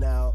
now,